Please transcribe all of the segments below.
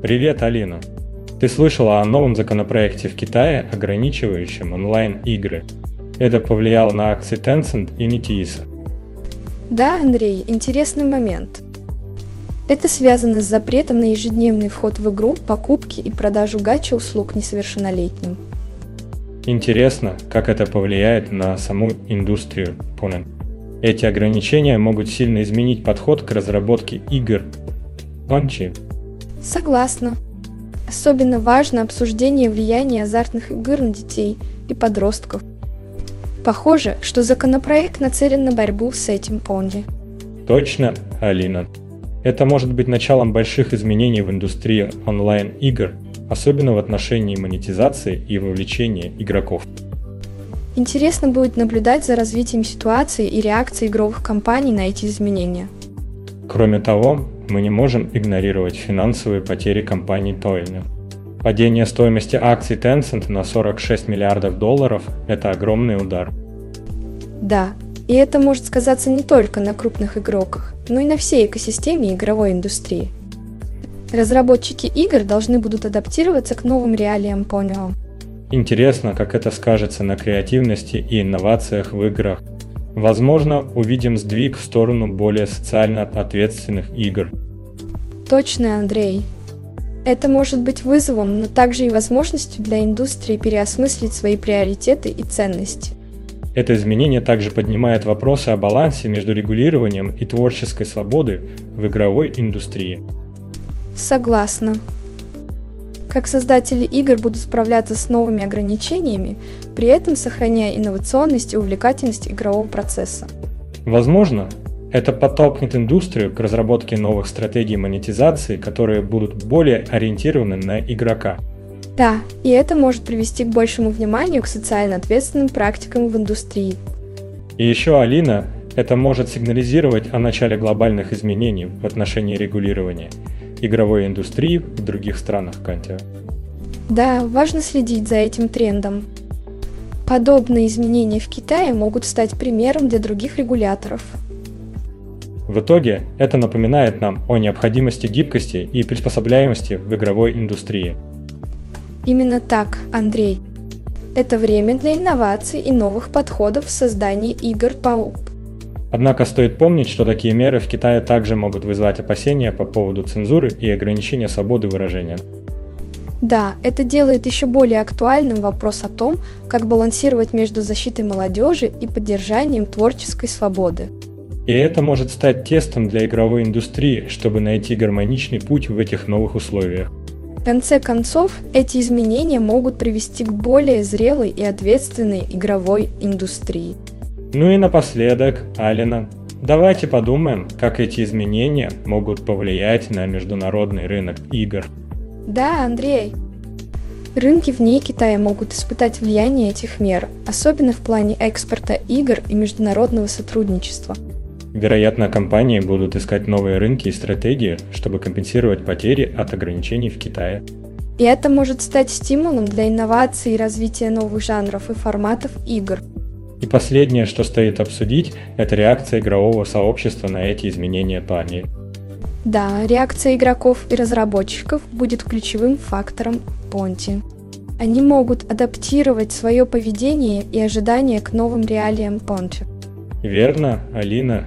Привет, Алина. Ты слышала о новом законопроекте в Китае, ограничивающем онлайн-игры. Это повлияло на акции Tencent и Netiesa. Да, Андрей, интересный момент. Это связано с запретом на ежедневный вход в игру, покупки и продажу гачи услуг несовершеннолетним. Интересно, как это повлияет на саму индустрию Понен. Эти ограничения могут сильно изменить подход к разработке игр. Панчи Согласна. Особенно важно обсуждение влияния азартных игр на детей и подростков. Похоже, что законопроект нацелен на борьбу с этим понди. Точно, Алина. Это может быть началом больших изменений в индустрии онлайн-игр, особенно в отношении монетизации и вовлечения игроков. Интересно будет наблюдать за развитием ситуации и реакцией игровых компаний на эти изменения. Кроме того, мы не можем игнорировать финансовые потери компании Toyne. Падение стоимости акций Tencent на 46 миллиардов долларов – это огромный удар. Да, и это может сказаться не только на крупных игроках, но и на всей экосистеме игровой индустрии. Разработчики игр должны будут адаптироваться к новым реалиям Ponyo. Интересно, как это скажется на креативности и инновациях в играх – Возможно, увидим сдвиг в сторону более социально ответственных игр. Точно, Андрей. Это может быть вызовом, но также и возможностью для индустрии переосмыслить свои приоритеты и ценности. Это изменение также поднимает вопросы о балансе между регулированием и творческой свободой в игровой индустрии. Согласна. Как создатели игр будут справляться с новыми ограничениями, при этом сохраняя инновационность и увлекательность игрового процесса. Возможно, это подтолкнет индустрию к разработке новых стратегий монетизации, которые будут более ориентированы на игрока. Да, и это может привести к большему вниманию к социально ответственным практикам в индустрии. И еще, Алина, это может сигнализировать о начале глобальных изменений в отношении регулирования игровой индустрии в других странах Кантия. Да, важно следить за этим трендом. Подобные изменения в Китае могут стать примером для других регуляторов. В итоге это напоминает нам о необходимости гибкости и приспособляемости в игровой индустрии. Именно так, Андрей. Это время для инноваций и новых подходов в создании игр по Однако стоит помнить, что такие меры в Китае также могут вызвать опасения по поводу цензуры и ограничения свободы выражения. Да, это делает еще более актуальным вопрос о том, как балансировать между защитой молодежи и поддержанием творческой свободы. И это может стать тестом для игровой индустрии, чтобы найти гармоничный путь в этих новых условиях. В конце концов, эти изменения могут привести к более зрелой и ответственной игровой индустрии. Ну и напоследок, Алина, давайте подумаем, как эти изменения могут повлиять на международный рынок игр. Да, Андрей. Рынки вне Китая могут испытать влияние этих мер, особенно в плане экспорта игр и международного сотрудничества. Вероятно, компании будут искать новые рынки и стратегии, чтобы компенсировать потери от ограничений в Китае. И это может стать стимулом для инноваций и развития новых жанров и форматов игр – и последнее, что стоит обсудить, это реакция игрового сообщества на эти изменения плане. Да, реакция игроков и разработчиков будет ключевым фактором Понти. Они могут адаптировать свое поведение и ожидания к новым реалиям Понти. Верно, Алина.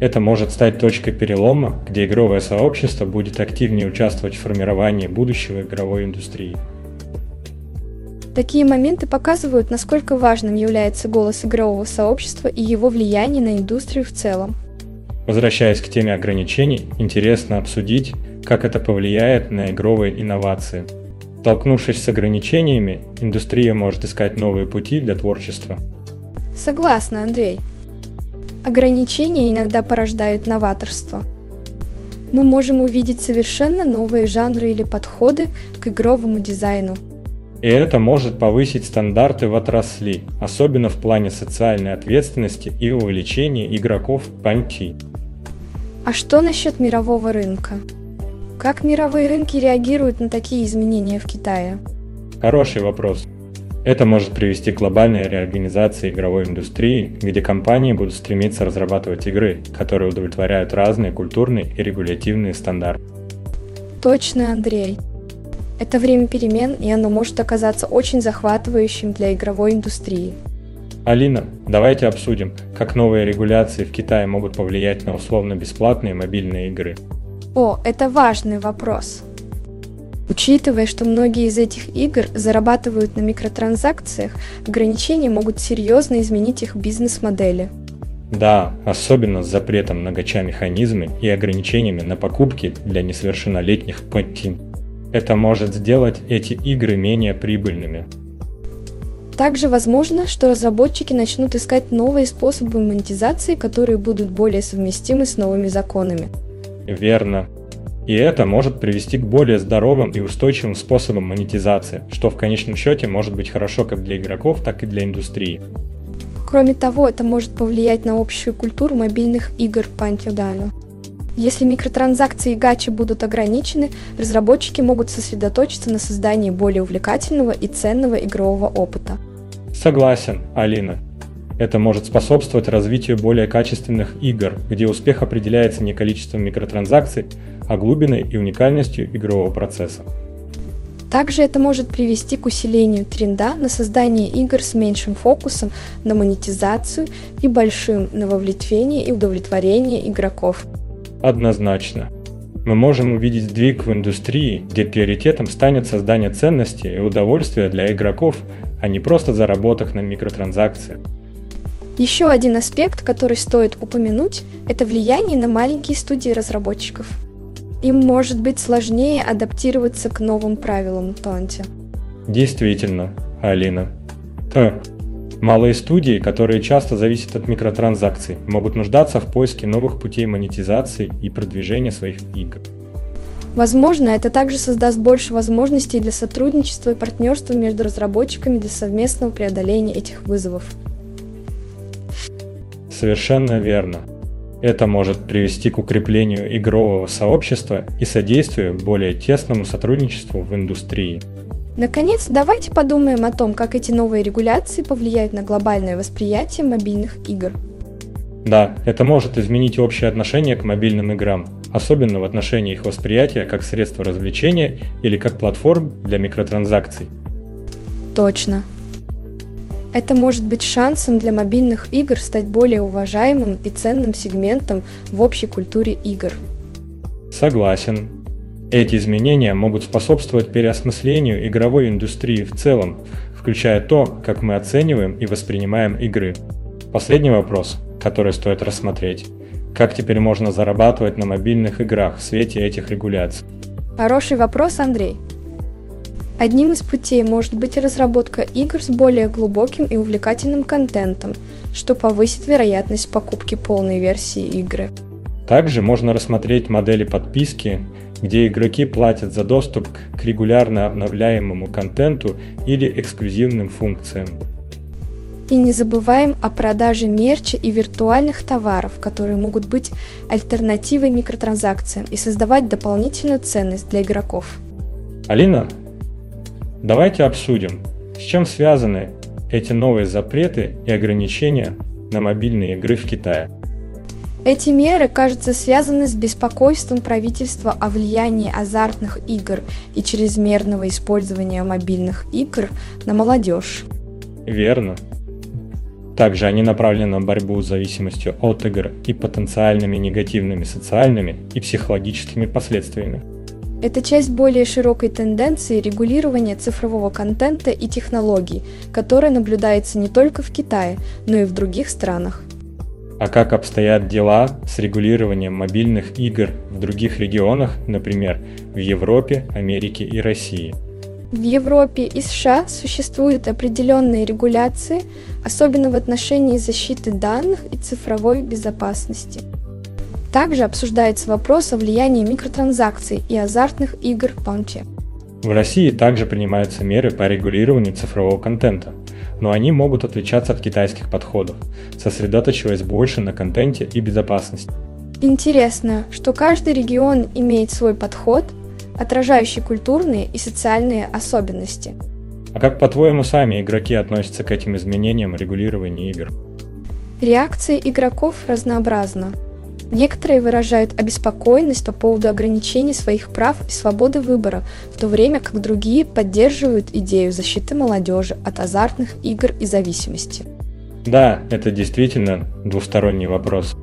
Это может стать точкой перелома, где игровое сообщество будет активнее участвовать в формировании будущего игровой индустрии. Такие моменты показывают, насколько важным является голос игрового сообщества и его влияние на индустрию в целом. Возвращаясь к теме ограничений, интересно обсудить, как это повлияет на игровые инновации. Столкнувшись с ограничениями, индустрия может искать новые пути для творчества. Согласна, Андрей. Ограничения иногда порождают новаторство. мы можем увидеть совершенно новые жанры или подходы к игровому дизайну. И это может повысить стандарты в отрасли, особенно в плане социальной ответственности и увеличения игроков панти. А что насчет мирового рынка? Как мировые рынки реагируют на такие изменения в Китае? Хороший вопрос. Это может привести к глобальной реорганизации игровой индустрии, где компании будут стремиться разрабатывать игры, которые удовлетворяют разные культурные и регулятивные стандарты. Точно, Андрей. Это время перемен, и оно может оказаться очень захватывающим для игровой индустрии. Алина, давайте обсудим, как новые регуляции в Китае могут повлиять на условно-бесплатные мобильные игры. О, это важный вопрос. Учитывая, что многие из этих игр зарабатывают на микротранзакциях, ограничения могут серьезно изменить их бизнес-модели. Да, особенно с запретом на гача-механизмы и ограничениями на покупки для несовершеннолетних платин. Это может сделать эти игры менее прибыльными. Также возможно, что разработчики начнут искать новые способы монетизации, которые будут более совместимы с новыми законами. Верно. И это может привести к более здоровым и устойчивым способам монетизации, что в конечном счете может быть хорошо как для игроков, так и для индустрии. Кроме того, это может повлиять на общую культуру мобильных игр по антиудану. Если микротранзакции и гачи будут ограничены, разработчики могут сосредоточиться на создании более увлекательного и ценного игрового опыта. Согласен, Алина. Это может способствовать развитию более качественных игр, где успех определяется не количеством микротранзакций, а глубиной и уникальностью игрового процесса. Также это может привести к усилению тренда на создание игр с меньшим фокусом на монетизацию и большим на вовлечение и удовлетворение игроков. Однозначно. Мы можем увидеть сдвиг в индустрии, где приоритетом станет создание ценности и удовольствия для игроков, а не просто заработок на микротранзакциях. Еще один аспект, который стоит упомянуть, это влияние на маленькие студии разработчиков. Им может быть сложнее адаптироваться к новым правилам Тонти. Действительно, Алина. Х. Малые студии, которые часто зависят от микротранзакций, могут нуждаться в поиске новых путей монетизации и продвижения своих игр. Возможно, это также создаст больше возможностей для сотрудничества и партнерства между разработчиками для совместного преодоления этих вызовов. Совершенно верно. Это может привести к укреплению игрового сообщества и содействию более тесному сотрудничеству в индустрии. Наконец, давайте подумаем о том, как эти новые регуляции повлияют на глобальное восприятие мобильных игр. Да, это может изменить общее отношение к мобильным играм, особенно в отношении их восприятия как средства развлечения или как платформ для микротранзакций. Точно. Это может быть шансом для мобильных игр стать более уважаемым и ценным сегментом в общей культуре игр. Согласен. Эти изменения могут способствовать переосмыслению игровой индустрии в целом, включая то, как мы оцениваем и воспринимаем игры. Последний вопрос, который стоит рассмотреть. Как теперь можно зарабатывать на мобильных играх в свете этих регуляций? Хороший вопрос, Андрей. Одним из путей может быть разработка игр с более глубоким и увлекательным контентом, что повысит вероятность покупки полной версии игры. Также можно рассмотреть модели подписки, где игроки платят за доступ к регулярно обновляемому контенту или эксклюзивным функциям. И не забываем о продаже мерча и виртуальных товаров, которые могут быть альтернативой микротранзакциям и создавать дополнительную ценность для игроков. Алина, Давайте обсудим, с чем связаны эти новые запреты и ограничения на мобильные игры в Китае. Эти меры, кажется, связаны с беспокойством правительства о влиянии азартных игр и чрезмерного использования мобильных игр на молодежь. Верно. Также они направлены на борьбу с зависимостью от игр и потенциальными негативными социальными и психологическими последствиями. Это часть более широкой тенденции регулирования цифрового контента и технологий, которая наблюдается не только в Китае, но и в других странах. А как обстоят дела с регулированием мобильных игр в других регионах, например, в Европе, Америке и России? В Европе и США существуют определенные регуляции, особенно в отношении защиты данных и цифровой безопасности. Также обсуждается вопрос о влиянии микротранзакций и азартных игр в Панче. В России также принимаются меры по регулированию цифрового контента, но они могут отличаться от китайских подходов, сосредотачиваясь больше на контенте и безопасности. Интересно, что каждый регион имеет свой подход, отражающий культурные и социальные особенности. А как, по-твоему, сами игроки относятся к этим изменениям регулирования игр? Реакция игроков разнообразна. Некоторые выражают обеспокоенность по поводу ограничений своих прав и свободы выбора, в то время как другие поддерживают идею защиты молодежи от азартных игр и зависимости. Да, это действительно двусторонний вопрос.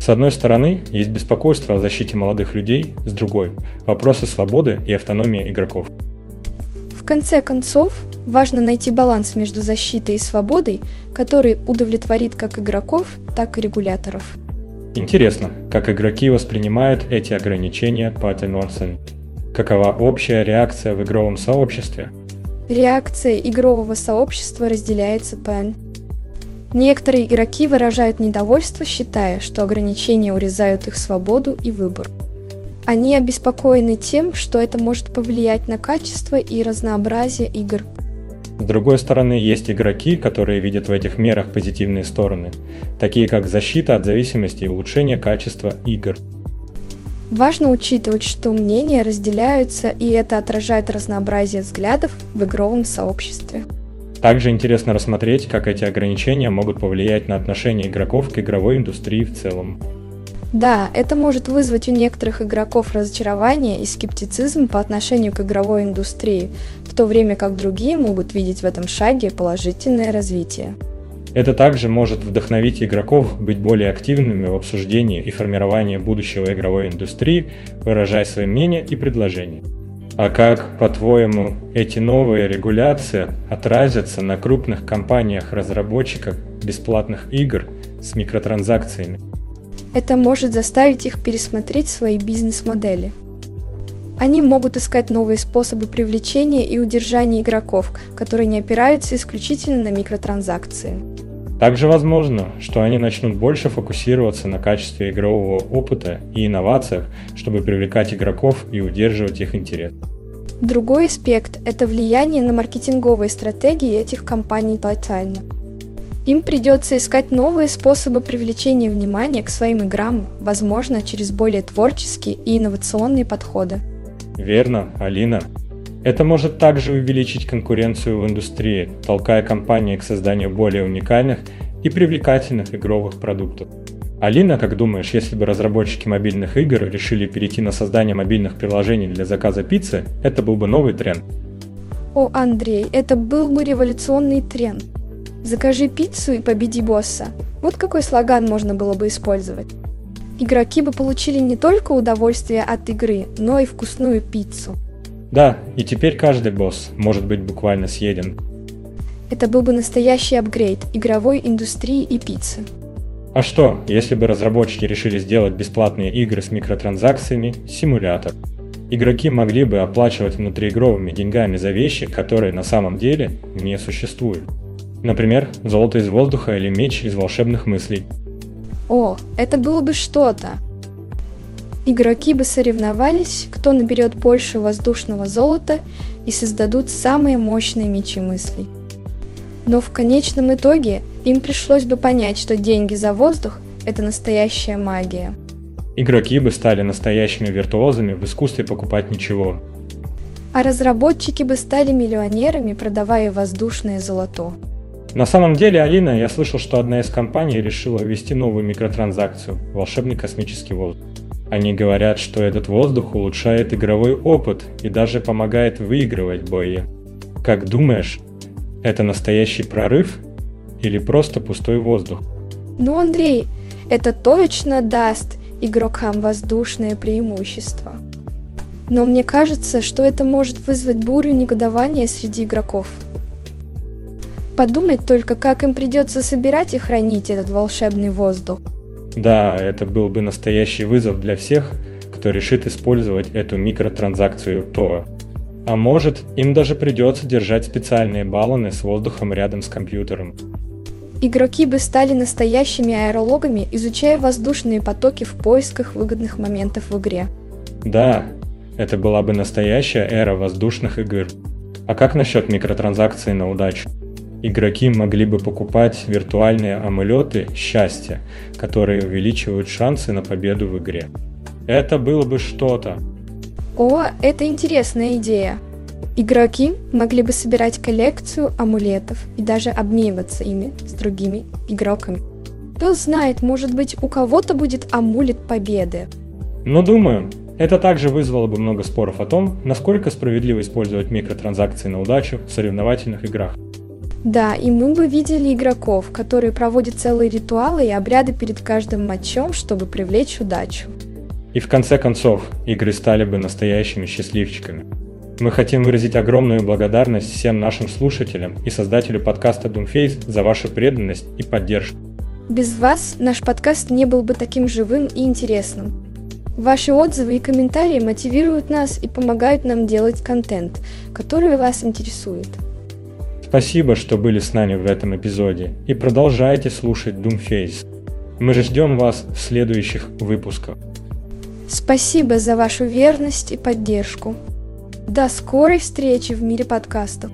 С одной стороны, есть беспокойство о защите молодых людей, с другой – вопросы свободы и автономии игроков. В конце концов, важно найти баланс между защитой и свободой, который удовлетворит как игроков, так и регуляторов. Интересно, как игроки воспринимают эти ограничения по Тенорсен? Какова общая реакция в игровом сообществе? Реакция игрового сообщества разделяется по Некоторые игроки выражают недовольство, считая, что ограничения урезают их свободу и выбор. Они обеспокоены тем, что это может повлиять на качество и разнообразие игр. С другой стороны, есть игроки, которые видят в этих мерах позитивные стороны, такие как защита от зависимости и улучшение качества игр. Важно учитывать, что мнения разделяются, и это отражает разнообразие взглядов в игровом сообществе. Также интересно рассмотреть, как эти ограничения могут повлиять на отношение игроков к игровой индустрии в целом. Да, это может вызвать у некоторых игроков разочарование и скептицизм по отношению к игровой индустрии, в то время как другие могут видеть в этом шаге положительное развитие. Это также может вдохновить игроков быть более активными в обсуждении и формировании будущего игровой индустрии, выражая свои мнения и предложения. А как, по-твоему, эти новые регуляции отразятся на крупных компаниях-разработчиках бесплатных игр с микротранзакциями? Это может заставить их пересмотреть свои бизнес-модели. Они могут искать новые способы привлечения и удержания игроков, которые не опираются исключительно на микротранзакции. Также возможно, что они начнут больше фокусироваться на качестве игрового опыта и инновациях, чтобы привлекать игроков и удерживать их интерес. Другой аспект – это влияние на маркетинговые стратегии этих компаний тотально. Им придется искать новые способы привлечения внимания к своим играм, возможно, через более творческие и инновационные подходы. Верно, Алина. Это может также увеличить конкуренцию в индустрии, толкая компании к созданию более уникальных и привлекательных игровых продуктов. Алина, как думаешь, если бы разработчики мобильных игр решили перейти на создание мобильных приложений для заказа пиццы, это был бы новый тренд? О, Андрей, это был бы революционный тренд. Закажи пиццу и победи босса. Вот какой слоган можно было бы использовать. Игроки бы получили не только удовольствие от игры, но и вкусную пиццу. Да, и теперь каждый босс может быть буквально съеден. Это был бы настоящий апгрейд игровой индустрии и пиццы. А что, если бы разработчики решили сделать бесплатные игры с микротранзакциями симулятор? Игроки могли бы оплачивать внутриигровыми деньгами за вещи, которые на самом деле не существуют. Например, золото из воздуха или меч из волшебных мыслей. О, это было бы что-то. Игроки бы соревновались, кто наберет больше воздушного золота и создадут самые мощные мечи мыслей. Но в конечном итоге им пришлось бы понять, что деньги за воздух – это настоящая магия. Игроки бы стали настоящими виртуозами в искусстве покупать ничего. А разработчики бы стали миллионерами, продавая воздушное золото. На самом деле, Алина, я слышал, что одна из компаний решила ввести новую микротранзакцию – волшебный космический воздух. Они говорят, что этот воздух улучшает игровой опыт и даже помогает выигрывать бои. Как думаешь, это настоящий прорыв или просто пустой воздух? Ну, Андрей, это точно даст игрокам воздушное преимущество. Но мне кажется, что это может вызвать бурю негодования среди игроков. Подумать только, как им придется собирать и хранить этот волшебный воздух. Да, это был бы настоящий вызов для всех, кто решит использовать эту микротранзакцию ТОА. А может, им даже придется держать специальные баллоны с воздухом рядом с компьютером. игроки бы стали настоящими аэрологами, изучая воздушные потоки в поисках выгодных моментов в игре. Да, это была бы настоящая эра воздушных игр. А как насчет микротранзакций на удачу? Игроки могли бы покупать виртуальные амулеты счастья, которые увеличивают шансы на победу в игре. Это было бы что-то. О, это интересная идея. Игроки могли бы собирать коллекцию амулетов и даже обмениваться ими с другими игроками. Кто знает, может быть, у кого-то будет амулет победы. Но думаю, это также вызвало бы много споров о том, насколько справедливо использовать микротранзакции на удачу в соревновательных играх. Да, и мы бы видели игроков, которые проводят целые ритуалы и обряды перед каждым матчом, чтобы привлечь удачу. И в конце концов, игры стали бы настоящими счастливчиками. Мы хотим выразить огромную благодарность всем нашим слушателям и создателю подкаста Doomface за вашу преданность и поддержку. Без вас наш подкаст не был бы таким живым и интересным. Ваши отзывы и комментарии мотивируют нас и помогают нам делать контент, который вас интересует. Спасибо, что были с нами в этом эпизоде и продолжайте слушать Doomface. Мы ждем вас в следующих выпусках. Спасибо за вашу верность и поддержку. До скорой встречи в мире подкастов.